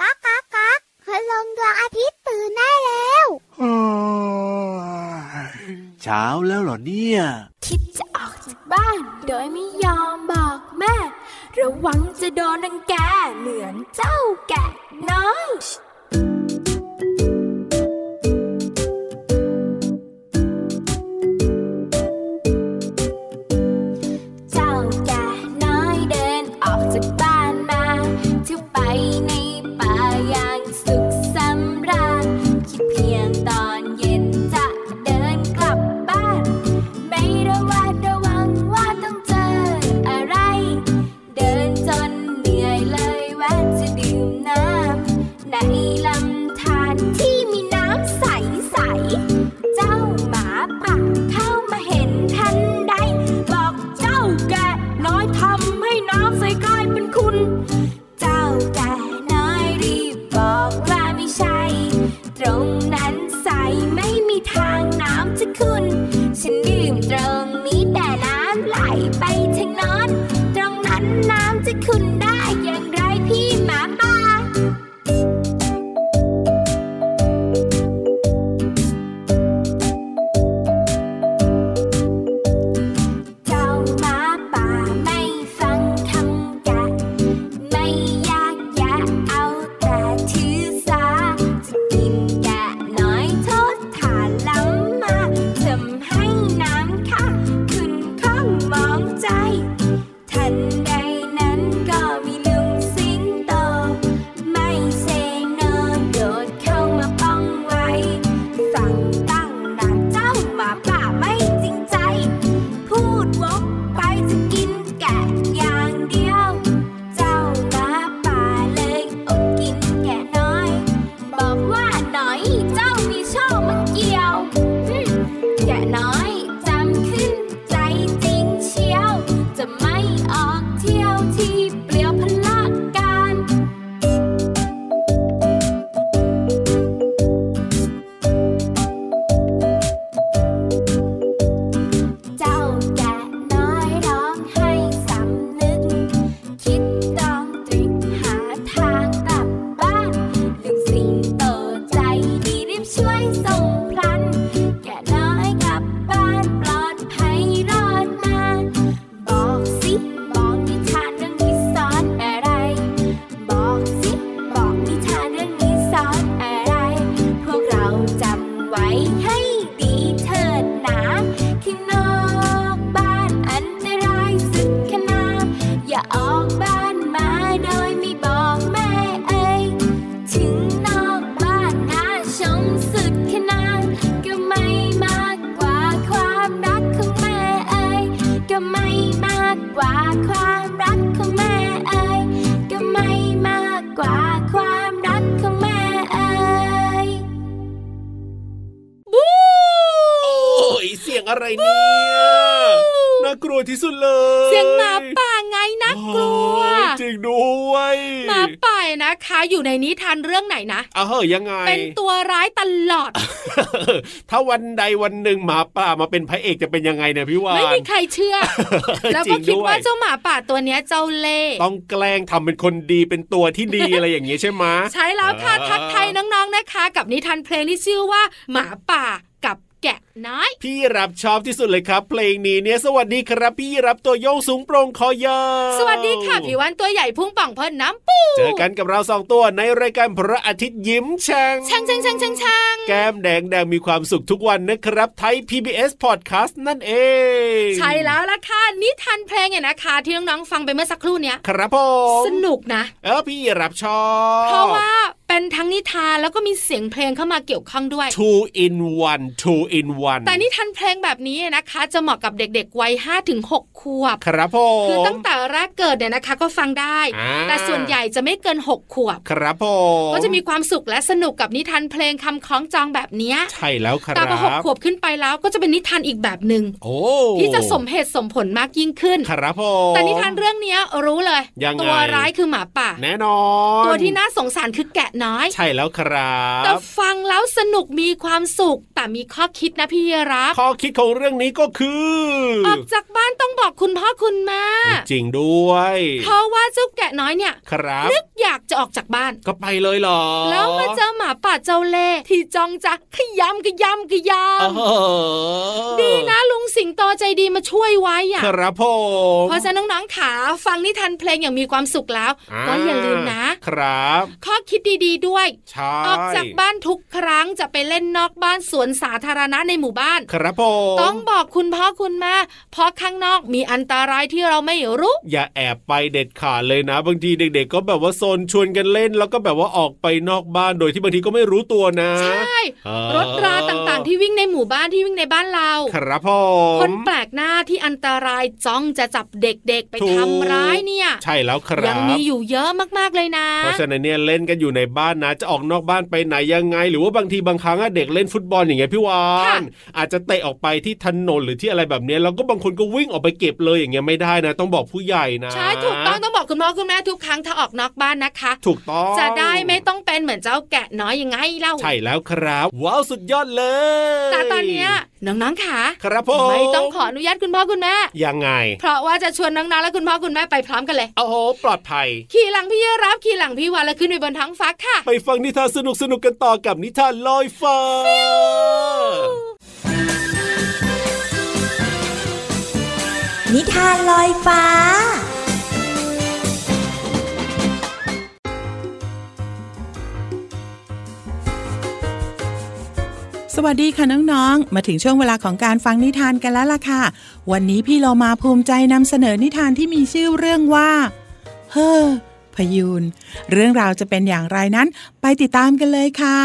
ก๊ากก๊ากก๊ากคืลงดวงอาทิตย์ตื่นได้แล้วเช้าแล้วเหรอเนี่ย คิดจะออกจากบ้าน โดยไม่ยอมบอกแม่ ระวังจะโดนรังแกเหมือนเจ้าแกะน้อย ลัวที่สุดเลย เสียงหมาป่าไงนะกลัวโอ้ยจริงด้วยหมาป่านะคะ อยู่ในนิทานเรื่องไหนนะเอาเฮ้ยยังไง เป็นตัวร้ายตลอด ถ้าวันใดวันหนึ่งหมาป่ามาเป็นพระเอกจะเป็นยังไงเนี่ยพี่วานไม่มีใครเชื่อ แล้วจริก็งคิดด้วยว่าเจ้าหมาป่าตัวเนี้ยเจ้าเล่ห์ต้องแกล้งทำเป็นคนดีเป็นตัวที่ดีอะไรอย่างเงี้ยใช่ไหมใช้แล้วค่ะอ่าทักทายน้องๆนะคะ กับนิทานเพลงที่ชื่อว่าหมาป่ากับ แกะน้อย พี่รับชอบที่สุดเลยครับ เพลงนี้เนี่ยสวัสดีครับ พี่รับตัวโยงสูงโปร่งคอยาวสวัสดีค่ะผิววันตัวใหญ่พุ่งป่องพ่นน้ำปูเจอกันกับเราสองตัวในรายการพระอาทิตย์ยิ้มแฉ่งช่างช่างช่างช่างช่างแก้มแดงแดงมีความสุขทุกวันนะครับ ไทย PBS Podcast นั่นเอง ใช่แล้วล่ะค่ะนิทานเพลงเนี่ยนะคะที่น้องๆฟังไปเมื่อสักครู่เนี้ยครับผมสนุกนะ เออพี่รับชอบเพราะว่าเป็ นทั้งนิทานแล้วก็มีเสียงเพลงเข้ามาเกี่ยวข้องด้วย two in one two in one แต่นิทานเพลงแบบนี้นะคะ จะเหมาะกับเด็กๆวัย5ถึง6ขวบ ครับผมคือตั้งแต่แรกเกิดเนี่ยนะคะ ก็ฟังได้อ่าแต่ส่วนใหญ่จะไม่เกิน6ขวบ ครับผมก็จะมีความสุขและสนุกกับนิทานเพลงคำคล้องจองแบบเนี้ยใช่แล้วครัแต่พอหกบขวบขึ้นไปแล้วก็จะเป็นนิทานอีกแบบหนึ่งโอ้ที่จะสมเหตุสมผลมากยิ่งขึ้นครับผมแต่นิทานเรื่องเนี้ยรู้เลยยังไงตัวร้ายคือหมาป่า แน่นอน ตัวที่น่าสงสารคือแกะน้อยใช่แล้วครัแต่บฟังแล้วสนุกมีความสุข แต่มีข้อคิดนะพี่รับข้อคิดของเรื่องนี้ก็คือออกจากบ้านต้องบอกคุณพ่อคุณแม่จริงด้วยเพราะว่าเจ้าแกะน้อยเนี่ยครับนึกอยากจะออกจากบ้านก็ไปเลยเหรอ แล้วมาเจอหมาป่าเจ้าเล่ห์ที่จ้องจะขยำขยำขยเอำอดีนะลุงสิง โตใจดีมาช่วยไว้อะครับผมเพราะฉะนั้นน้องๆขาฟังนิทานเพลงอย่างมีความสุขแล้ว ก็อย่าลืมนะ ครับ ข้อคิดดีๆด้วยใช่ออกจากบ้านทุกครั้งจะไปเล่นนอกบ้านสวนสาธารณะในหมู่บ้าน ครับผมต้องบอกคุณพ่อคุณแม่เพราะข้างนอกมีอันตรายที่เราไม่รู้ อย่าแอบไปเด็ดขาดเลยนะ บางทีเด็ก ๆ ก็แบบว่าโซนชวนกันเล่น แล้วก็แบบว่าออกไปนอกบ้านโดยที่บางทีก็ไม่รู้ตัวนะ ใช่เออรถราต่างๆ ที่วิ่งในหมู่บ้านที่วิ่งในบ้านเรา ครับผมคนแปลกหน้าที่อันตรายจ้องจะจับเด็กๆ ไปถูกทำร้ายเนี่ย ใช่แล้วครับยังมีอยู่เยอะมากๆเลยนะ เพราะฉะนั้นเนี่ยเล่นกันอยู่ในบ้านนะ จะออกนอกบ้านไปไหนยังไง หรือว่าบางทีบางครั้งอะเด็กเล่นฟุตบอลอย่างเงี้ยพี่วาค่ะนอาจจะเตะออกไปที่ถนนหรือที่อะไรแบบเนี้ยแล้วก็บางคนก็วิ่งออกไปเก็บเลยอย่างเงี้ยไม่ได้นะ ต้องบอกผู้ใหญ่นะ ใช่ถูกต้องต้องบอกคุณพ่อคุณแม่ทุกครั้งถ้าออกนอกบ้านนะคะ ถูกต้องจะได้ไม่ต้องเป็นเหมือนเจ้าแกะน้อยยังไงเล่าใช่แล้วครับ ว้าวสุดยอดเลยแต่ตอนเนี้ย น้องๆค่ะครับผมไม่ต้องขออนุญาตคุณพ่อคุณแม่ยังไง เพราะว่าจะชวนน้องๆและคุณพ่อคุณแม่ไปพร้อมกันเลยโอ้โหปลอดภัย ขี่หลังพี่รับขี่หลังพี่วานแล้วขึ้นไปบนท้องฟ้าค่ะ ไปฟังนิทานสนุกสนุกๆกันต่อกับนิทานลอยฟ้านิทานลอยฟ้า สวัสดีค่ะน้องๆ มาถึงช่วงเวลาของการฟังนิทานกันแล้วล่ะค่ะ วันนี้พี่เรามาภูมิใจนำเสนอนิทานที่มีชื่อเรื่องว่า เฮ้อพยูน เรื่องราวจะเป็นอย่างไรนั้น ไปติดตามกันเลยค่ะ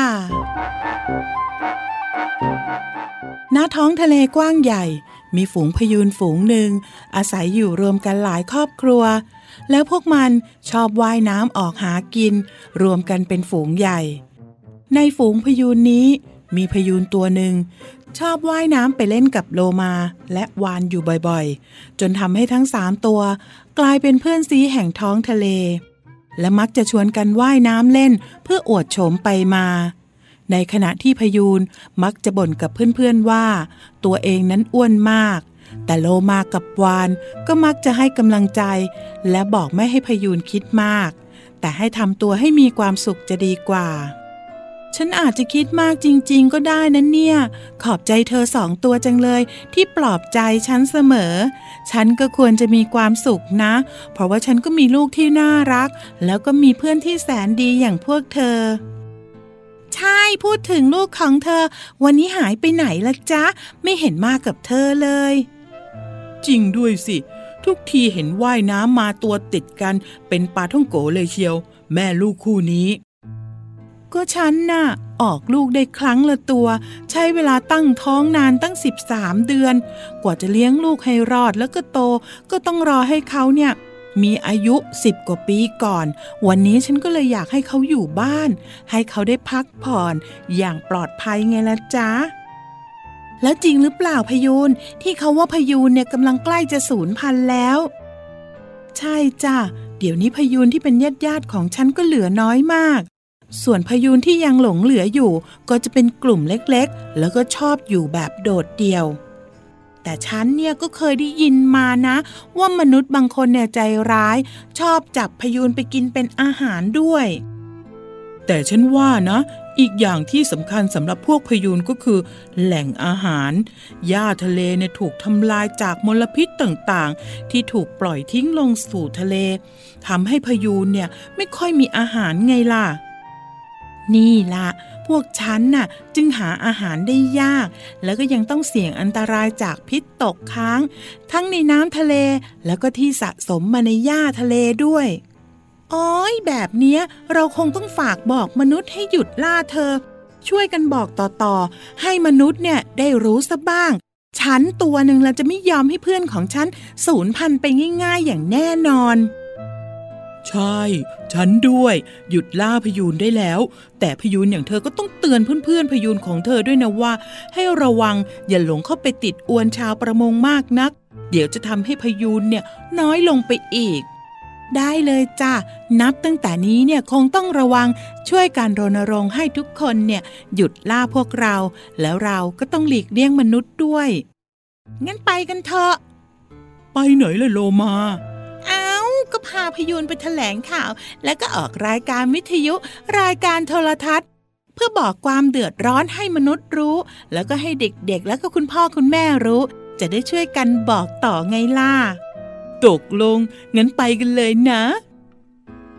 ณ ท้องทะเลกว้างใหญ่ มีฝูงพยูนฝูงหนึ่ง อาศัยอยู่รวมกันหลายครอบครัว แล้วพวกมันชอบว่ายน้ำออกหากิน รวมกันเป็นฝูงใหญ่ ในฝูงพยูนนี้ มีพยูนตัวหนึ่ง ชอบว่ายน้ำไปเล่นกับโลมาและวานอยู่บ่อยๆ จนทำให้ทั้งสามตัว กลายเป็นเพื่อนซีแห่งท้องทะเล และมักจะชวนกันว่ายน้ำเล่นเพื่ออวดโฉมไปมา ในขณะที่พยูนมักจะบ่นกับเพื่อนๆว่า ตัวเองนั้นอ้วนมาก แต่โลมากับวานก็มักจะให้กำลังใจ และบอกไม่ให้พยูนคิดมาก แต่ให้ทำตัวให้มีความสุขจะดีกว่า ฉันอาจจะคิดมากจริง ๆ ก็ได้นะเนี่ย ขอบใจเธอสองตัวจังเลย ที่ปลอบใจฉันเสมอ ฉันก็ควรจะมีความสุขนะ เพราะว่าฉันก็มีลูกที่น่ารัก แล้วก็มีเพื่อนที่แสนดีอย่างพวกเธอ ใช่พูดถึงลูกของเธอ วันนี้หายไปไหนละจ๊ะ ไม่เห็นมากับเธอเลย จริงด้วยสิ ทุกทีเห็นว่ายน้ำมาตัวติดกัน เป็นปลาท่องโกเลยเชียว แม่ลูกคู่นี้ ก็ฉันน่ะ ออกลูกได้ครั้งละตัว ใช้เวลาตั้งท้องนานตั้ง 13 เดือน กว่าจะเลี้ยงลูกให้รอดแล้วก็โต ก็ต้องรอให้เขาเนี่ยมีอายุ10กว่าปีก่อน วันนี้ฉันก็เลยอยากให้เขาอยู่บ้าน ให้เขาได้พักผ่อน อย่างปลอดภัยไงล่ะจ๊ะ แล้วจริงหรือเปล่าพยูนที่เขาว่าพยูนเนี่ยกำลังใกล้จะสูญพันธุ์แล้ว ใช่จ้ะเดี๋ยวนี้พยูนที่เป็นญาติญาติของฉันก็เหลือน้อยมาก ส่วนพยูนที่ยังหลงเหลืออยู่ ก็จะเป็นกลุ่มเล็กๆ แล้วก็ชอบอยู่แบบโดดเดี่ยว แต่ฉันเนี่ยก็เคยได้ยินมานะ ว่ามนุษย์บางคนเนี่ยใจร้าย ชอบจับพยูนไปกินเป็นอาหารด้วย แต่ฉันว่านะ อีกอย่างที่สำคัญสำหรับพวกพยูนก็คือ แหล่งอาหาร หญ้าทะเลเนี่ยถูกทำลายจากมลพิษต่างๆ ที่ถูกปล่อยทิ้งลงสู่ทะเลทำให้พยูนเนี่ยไม่ค่อยมีอาหารไงล่ะ นี่ละพวกฉันน่ะจึงหาอาหารได้ยาก แล้วก็ยังต้องเสี่ยงอันตรายจากพิษตกค้าง ทั้งในน้ำทะเลแล้วก็ที่สะสมมาในหญ้าทะเลด้วยอ้อยแบบเนี้ยเราคงต้องฝากบอกมนุษย์ให้หยุดล่าเธอ ช่วยกันบอกต่อๆ ให้มนุษย์เนี่ยได้รู้ซะบ้าง ฉันตัวหนึ่งเราจะไม่ยอมให้เพื่อนของฉันสูญพันธุ์ไปง่าย ๆ อย่างแน่นอน ใช่ ฉันด้วย หยุดล่าพยูนได้แล้ว แต่พยูนอย่างเธอก็ต้องเตือนเพื่อนๆพยูนของเธอด้วยนะว่า ให้ระวังอย่าหลงเข้าไปติดอวนชาวประมงมากนัก เดี๋ยวจะทำให้พยูนเนี่ยน้อยลงไปอีก ได้เลยจ้ะนับตั้งแต่นี้เนี่ยคงต้องระวังช่วยการรณรงค์ให้ทุกคนเนี่ยหยุดล่าพวกเรา แล้วเราก็ต้องหลีกเลี่ยงมนุษย์ด้วย งั้นไปกันเถอะ ไปไหนล่ะโลมา ก็พาพยูนไปแถลงข่าว แล้วก็ออกรายการวิทยุ รายการโทรทัศน์ เพื่อบอกความเดือดร้อนให้มนุษย์รู้ แล้วก็ให้เด็กๆ แล้วก็คุณพ่อคุณแม่รู้ จะได้ช่วยกันบอกต่อไงล่ะ ตกลง งั้นไปกันเลยนะ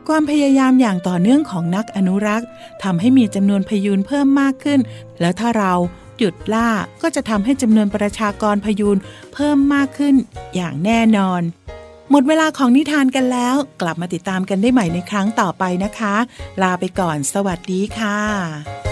ความพยายามอย่างต่อเนื่องของนักอนุรักษ์ทำให้มีจำนวนพยูนเพิ่มมากขึ้น แล้วถ้าเราหยุดล่าก็จะทำให้จำนวนประชากรพยูนเพิ่มมากขึ้นอย่างแน่นอน หมดเวลาของนิทานกันแล้ว กลับมาติดตามกันได้ใหม่ในครั้งต่อไปนะคะ ลาไปก่อน สวัสดีค่ะ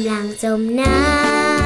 ำลังจมน้ำ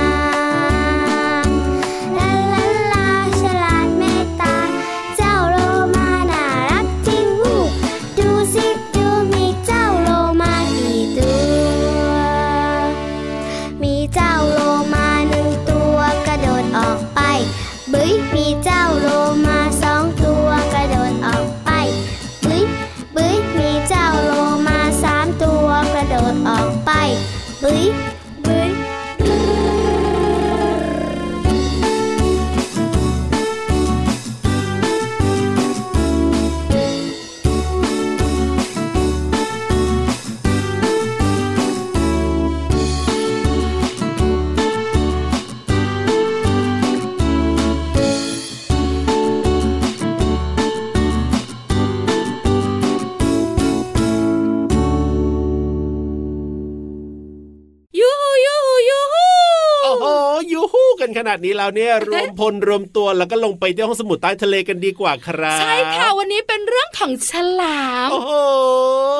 นขนาดนี้แล้วเนี่ยรวมพลรวมตัวแล้วก็ลงไปที่ห้องสมุดใต้ทะเลกันดีกว่าครับ ใช่ค่ะวันนี้เป็นเรื่องของฉลาม โอ้โห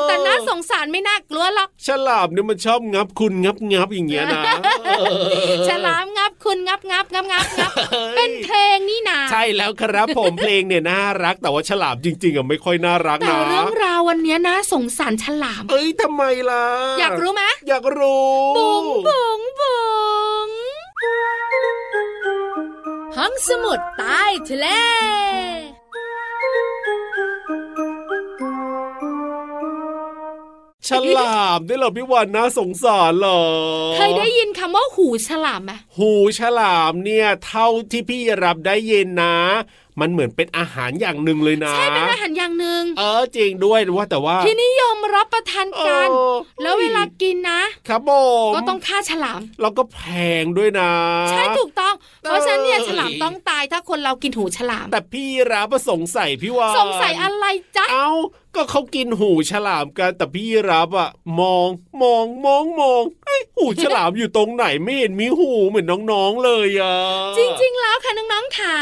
แต่น่าสงสารไม่น่ากลัวหรอก ฉลามเนี่ยมันชอบงับคุณงับงับอย่างเงี้ยนะฉลามงับคุณงับงับงับงับงับเป็นเพลงนี่นาใช่แล้วครับผมเพลงเนี่ยน่ารักแต่ว่าฉลามจริง ๆอะไม่ค่อยน่ารักแต่นะเรื่องราววันนี้นะสงสารฉลาม เอ้ยทำไมล่ะ อยากรู้ไหมอยากรู้บุ๋งบุ๋งบุ๋ง ห้องสมุดใต้ทะเลฉลามนี่เหรอพี่วันน่าสงสารเหรอ เคยได้ยินคำว่าหูฉลามไหมหูฉลามเนี่ย เท่าที่พี่รับได้ยินนะ มันเหมือนเป็นอาหารอย่างหนึ่งเลยนะ ใช่เป็นอาหารอย่างหนึ่งเออจริงด้วยว่าแต่ว่า ที่นิยมรับประทานกันเออแล้วเวลากินนะ ครับผมก็ต้องฆ่าฉลามแล้วก็แพงด้วยนะ ใช่ถูกต้อง เพราะฉะนั้นเนี่ยเออฉลามต้องตายถ้าคนเรากินหูฉลาม แต่พี่รับประสงสัยพี่ว่าสงสัยอะไรจ๊ะเอ้า ก็เขากินหูฉลามกันแต่พี่รับอะมองมองมองมองเอ้ยหูฉลามอยู่ตรงไหนไม่เห็นมีหูเหมือนน้องๆเลยอะจริง ๆ แล้วค่ะน้องๆขา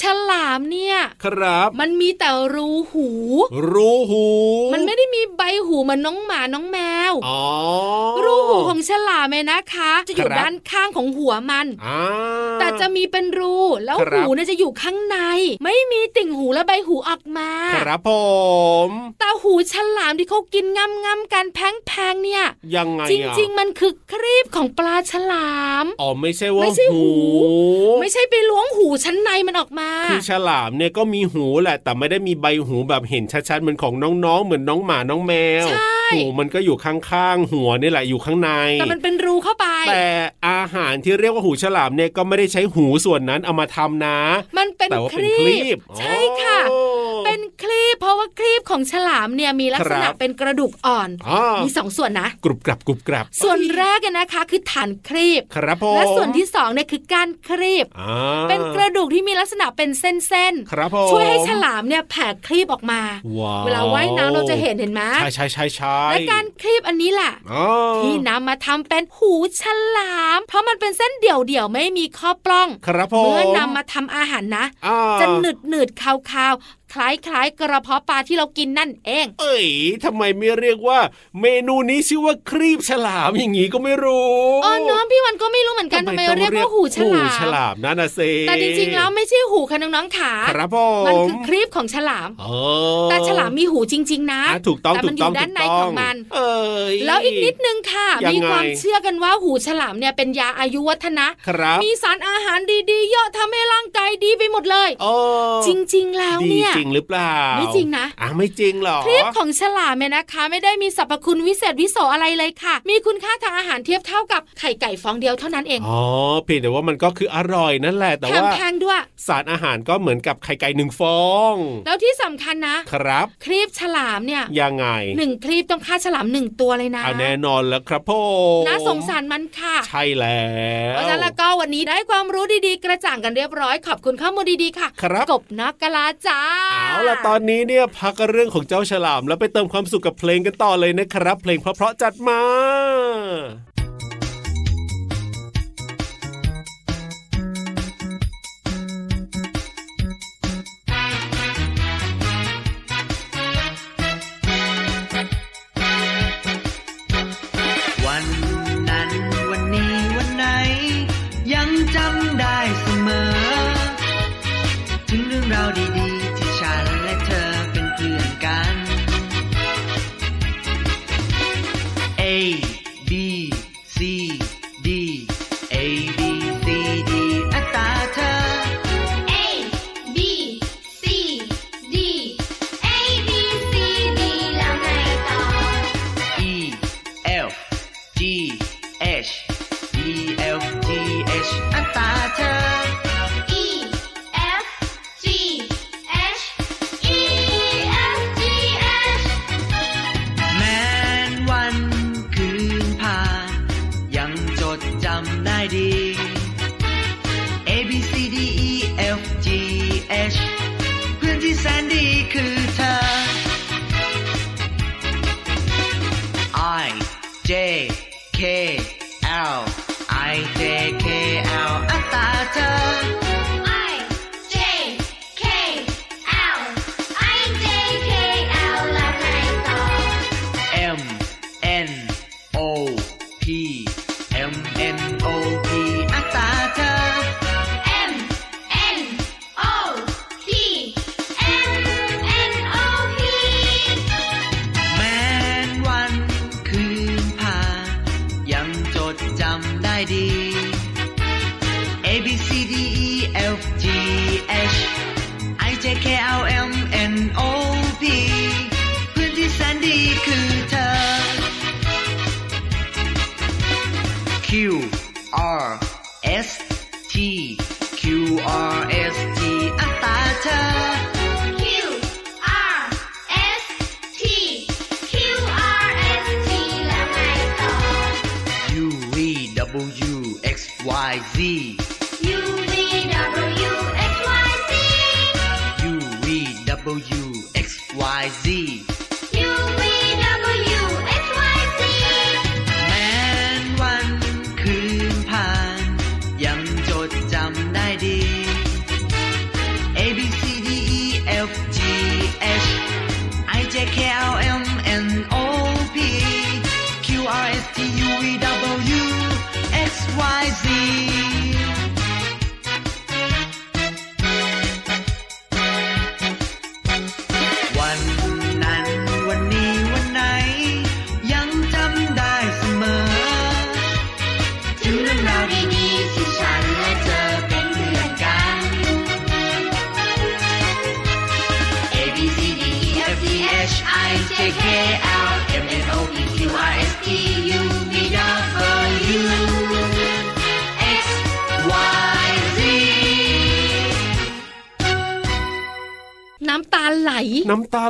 ฉลามเนี่ย ครับ มันมีแต่รูหู รู้หู มันไม่ได้มีใบหูเหมือนน้องหมาน้องแมวอ๋อรูหูของฉลามเนี่ยนะคะ จะอยู่ครับด้านข้างของหัวมันอ่าแต่จะมีเป็นรูแล้วครับหูเนี่ยจะอยู่ข้างใน ไม่มีติ่งหูและใบหูออกมา ครับผมแต่หูฉลามที่เขากินงำงำๆกันแพงๆเนี่ย ยังไงจอะริงๆมันคือครีบของปลาฉลามอ๋อไม่ใช่ว่าไม่ใช่หูหู ไม่ใช่ไปล้วงหูชั้นในมันออกมา คือฉลามเนี่ยก็มีหูแหละแต่ไม่ได้มีใบหูแบบเห็นชัดๆเหมือนของน้องๆเหมือนน้องหมาน้องแมวใช่ หูมันก็อยู่ข้างๆหัวนี่แหละอยู่ข้างในแต่มันเป็นรูเข้าไป แต่อาหารที่เรียกว่าหูฉลามเนี่ยก็ไม่ได้ใช้หูส่วนนั้นเอามาทำนะ มันเป็นแต่ว่าคเป็นรีครีบใช่ค่ะอ๋อเป็นครีบเพราะว่าครีบของฉลามเนี่ยมีลักษณะครับเป็นกระดูกอ่อนอ๋อมีสองส่วนนะกรุบกรับกรุบกรับ ส่วนแรกเนี่ยนะคะ คือฐานครีบครับผมและส่วนที่สองเนี่ยคือก้านครีบอ่าเป็นกระดูกที่มีลักษณะเป็นเส้นครับผมๆช่วยให้ฉลามเนี่ยแผ่ครีบออกมาว้าวเวลาว่ายน้ำเราจะเห็นเห็นไหมใช่ใช่ใช่ใช่และการคลีบอันนี้แหละอ๋อที่นำมาทำเป็นหูฉลาม เพราะมันเป็นเส้นเดี่ยวๆไม่มีข้อปล้อง ครับผมเมื่อนำมาทำอาหารนะอ่าจะหนืดหนืดๆคาวๆ คล้ายๆ กระเพาะปลาที่เรากินนั่นเอง เอ้ยทำไมไม่เรียกว่า เมนูนี้ชื่อว่าครีบฉลามอย่างนี้ก็ไม่รู้เออน้องพี่วันก็ไม่รู้เหมือนกันทำไมต้องเรียกว่าหูฉลามฉลามนั่นนะเซแต่จริงๆแล้วไม่ใช่หูค่ะน้องๆขาครับผมมันคือครีบของฉลามเออแต่ฉลามมีหูจริง ๆ นะอะถูกต้องแต่ถูมันกอต้องยู่ด้านในถูกขต้องมัน เอ้ยแล้วอีกนิดนึงค่ะยังไงมีความเชื่อกันว่าหูฉลามเนี่ยเป็นยาอายุวัฒนะครับมีสารอาหารดีๆ เยอะทำให้ร่างกายดีไปหมดเลยเออจริง ๆ แล้วดีเนี่ยจริงหรือเปล่า ไม่จริงนะอะไม่จริงหรอคลิปของฉลามเนี่ยนะคะ ไม่ได้มีสรรพคุณวิเศษวิโสอะไรเลยค่ะ มีคุณค่าทางอาหารเทียบเท่ากับไข่ไก่ฟองเดียวเท่านั้นเองอ๋อเพียงแต่ว่ามันก็คืออร่อยนั่นแหละแต่แถมว่าแพงด้วย สารอาหารก็เหมือนกับไข่ไก่หนึ่งฟอง แล้วที่สำคัญนะ ครับครีบฉลามเนี่ยยังไงหนึ่งครีบต้องฆ่าฉลามหนึ่งตัวเลยนะเอาแน่นอนแล้วครับผมน่าสงสารมันค่ะ ใช่แล้วเพราะฉะนั้นแล้วก็วันนี้ได้ความรู้ดีๆ กระจ่างกันเรียบร้อยขอบคุณข้อมูลดีๆค่ะ ครับกบนักกะลาจ้าเอาล่ะตอนนี้เนี่ยพักเรื่องของเจ้าฉลาม แล้วไปเติมความสุขกับเพลงกันต่อเลยนะครับ เพลงเพราะๆจัดมาวันนั้นวันนี้วันไหนยังจำได้ Q R S T Q R S T Attacha. W X Y Z U V W X Y Z U V W X Y Z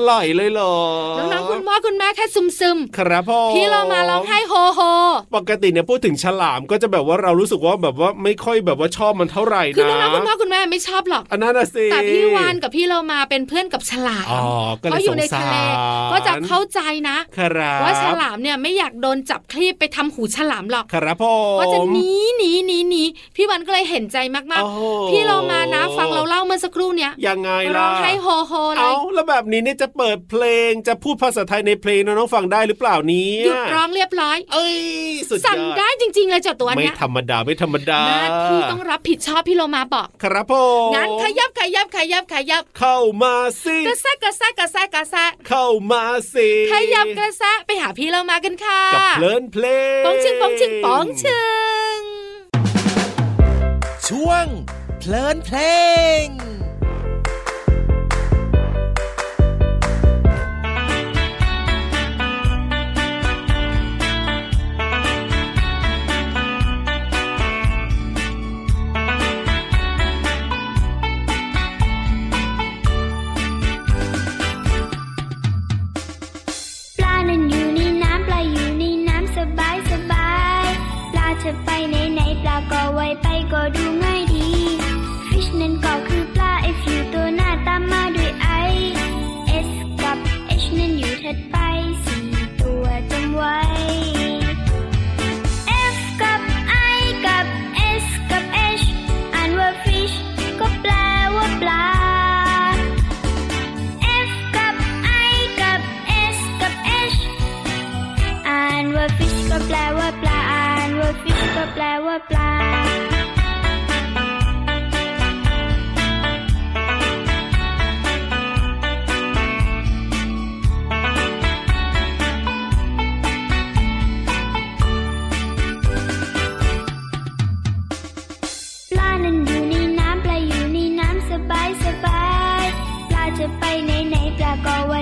ไหลน้ำตาไหลเลยเหรอน้องๆคุณพ่อคุณแม่แค่ซึมซึมครับพ่อๆพี่เรามาร้องไห้โฮโฮปกติเนี่ยพูดถึงฉลามก็จะแบบว่าเรารู้สึกว่าแบบว่าไม่ค่อยแบบว่าชอบมันเท่าไหร่คือนะน้องๆคุณพ่อคุณแม่ไม่ชอบหรอกอันนั้นน่ะสิแต่พี่วานกับพี่เรามาเป็นเพื่อนกับฉลามอ๋อก็เลยเขาอยู่ในสงสารทะเลก็จะเข้าใจนะครับว่าฉลามเนี่ยไม่อยากโดนจับคลีบไปทำหูฉลามหรอกครับพ่อก็จะหนีหนีหนีหนีพี่วันก็เลยเห็นใจมากโอ้โหๆพี่เรามานะฟังเราเล่าเมื่อสักครู่เนี้ยยังไงร้ล่ะองไห้โฮโฮเลเอายแล้วแบบนี้เนี่ยจะเปิดเพลงจะพูดภาษาไทยในเพลงน้องๆฟังได้หรือเปล่าเนี้หยุดร้องเรียบร้อย เอ้ยสุดยอดสั่งได้จริง ๆ เลยเจ้าตัวไม่เนี้ยธรรมดาไม่ธรรมดาหน้าที่ต้องรับผิดชอบพี่โลมาบอกครับผมงั้นขยับขยับขยับขยับ เข้ามาสิกระแซะกระแซะกระแซะกระแซะเข้ามาสิขยับกระแซะไปหาพี่โลมากันค่ะกับเพลินเพลงปองชิงปองชิงปองชิงช่วงเพลินเพลง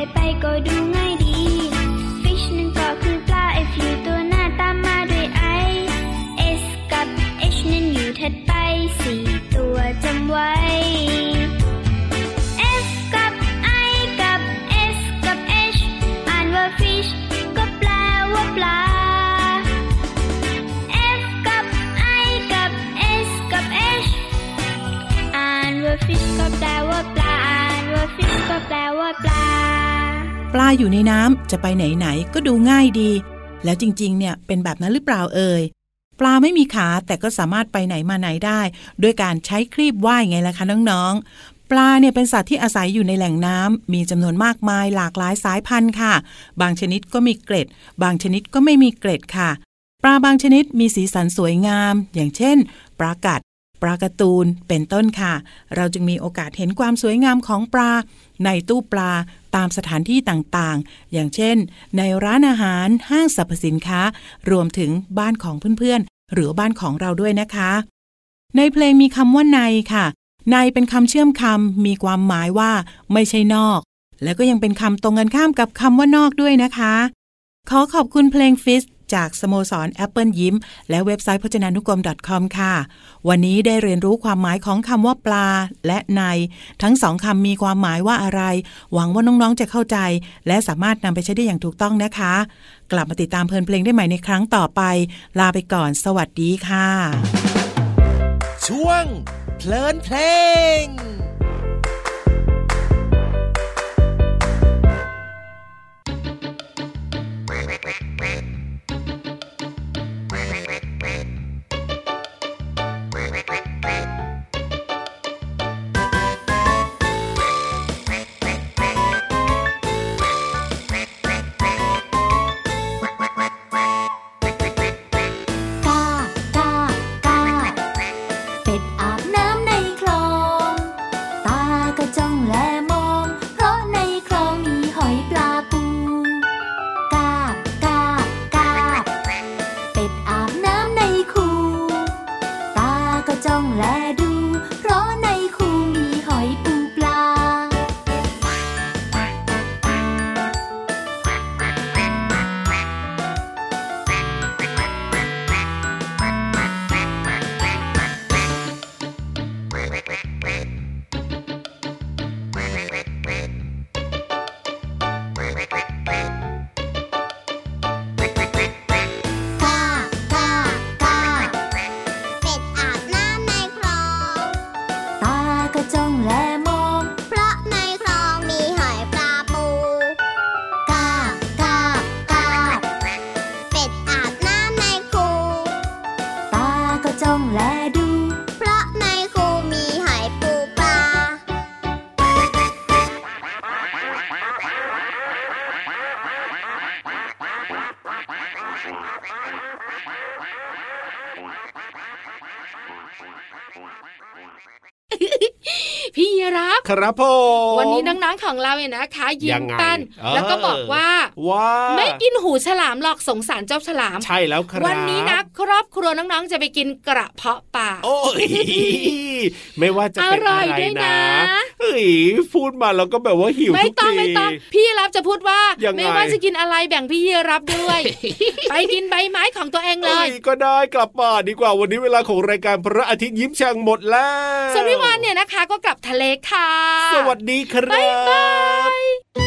ไวไปก็ดูง่ายดีาอยู่ในน้ำจะไปไหนๆก็ดูง่ายดี แล้วจริงๆ เนี่ยเป็นแบบนั้นหรือเปล่าเอ่ยปลาไม่มีขาแต่ก็สามารถไปไหนมาไหนได้ ด้วยการใช้ครีบว่ายไงล่ะคะน้องๆ ปลาเนี่ยเป็นสัตว์ที่อาศัยอยู่ในแหล่งน้ำมีจำนวนมากมายหลากหลายสายพันธุ์ค่ะ บางชนิดก็มีเกล็ด บางชนิดก็ไม่มีเกล็ดค่ะ ปลาบางชนิดมีสีสันสวยงาม อย่างเช่น ปลากัด ปลากร์ตูนเป็นต้นค่ะ เราจึงมีโอกาสเห็นความสวยงามของปลา ในตู้ปลา ตามสถานที่ต่างๆ อย่างเช่น ในร้านอาหารห้างสรรพสินค้า รวมถึงบ้านของเพื่อนๆ หรือบ้านของเราด้วยนะคะ ในเพลงมีคำว่าในค่ะ ในเป็นคำเชื่อมคำมีความหมายว่า ไม่ใช่นอก และก็ยังเป็นคำตรงกันข้ามกับคำว่านอกด้วยนะคะ ขอขอบคุณเพลงฟิส จากสโมสรแอปเปิลยิ้ม และเว็บไซต์พจนานุกรม .com ค่ะ วันนี้ได้เรียนรู้ความหมายของคำว่าปลาและใน ทั้งสองคำมีความหมายว่าอะไร หวังว่าน้องๆจะเข้าใจ และสามารถนำไปใช้ได้อย่างถูกต้องนะคะ กลับมาติดตามเพลินเพลงได้ใหม่ในครั้งต่อไป ลาไปก่อน สวัสดีค่ะ ช่วง เพลินเพลง ครับผมวันนี้น้องๆของเราเนี่ยนะคะยิ้ยัมงไงปั้นเออแล้วก็บอกว่าว่าไม่กินหูฉลามหรอกสงสารเจ้าฉลาม ใช่แล้วครับ วันนี้นะครอบครัวน้องๆจะไปกินกระเพาะปลาโอ้ยไม่ว่าจะเป็นอร่อะอยไรด้วยนะเฮ้ยพูดมาแล้วก็แบบว่าหิวไม่ทุกต้องทีไม่ต้อง พี่รับจะพูดว่ายังไงไม่ว่าจะกินอะไรแบ่งพี่รับด้วย ไปกินใบไม้ของตัวเองเลเอ้ยยก็ได้กลับบ้านดีกว่าวันนี้เวลาของรายการพระอาทิตย์ยิ้มแฉ่งหมดแล้วส่วนพี่วานเนี่ยนะคะก็กลับทะเลค่ะ สวัสดีครับบ๊ายบายอยู่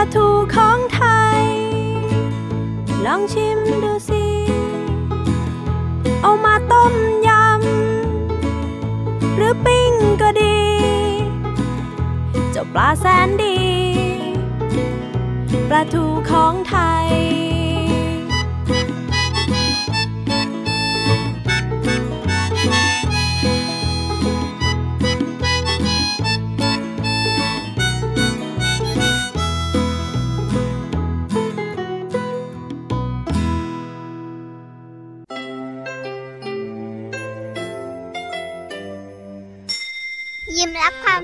าทูของไทย ลองชิมดูสิ เอามาต้มยำ หรือปิ้งก็ดี เจ้าปลาแสนดี ปลาทูของไทย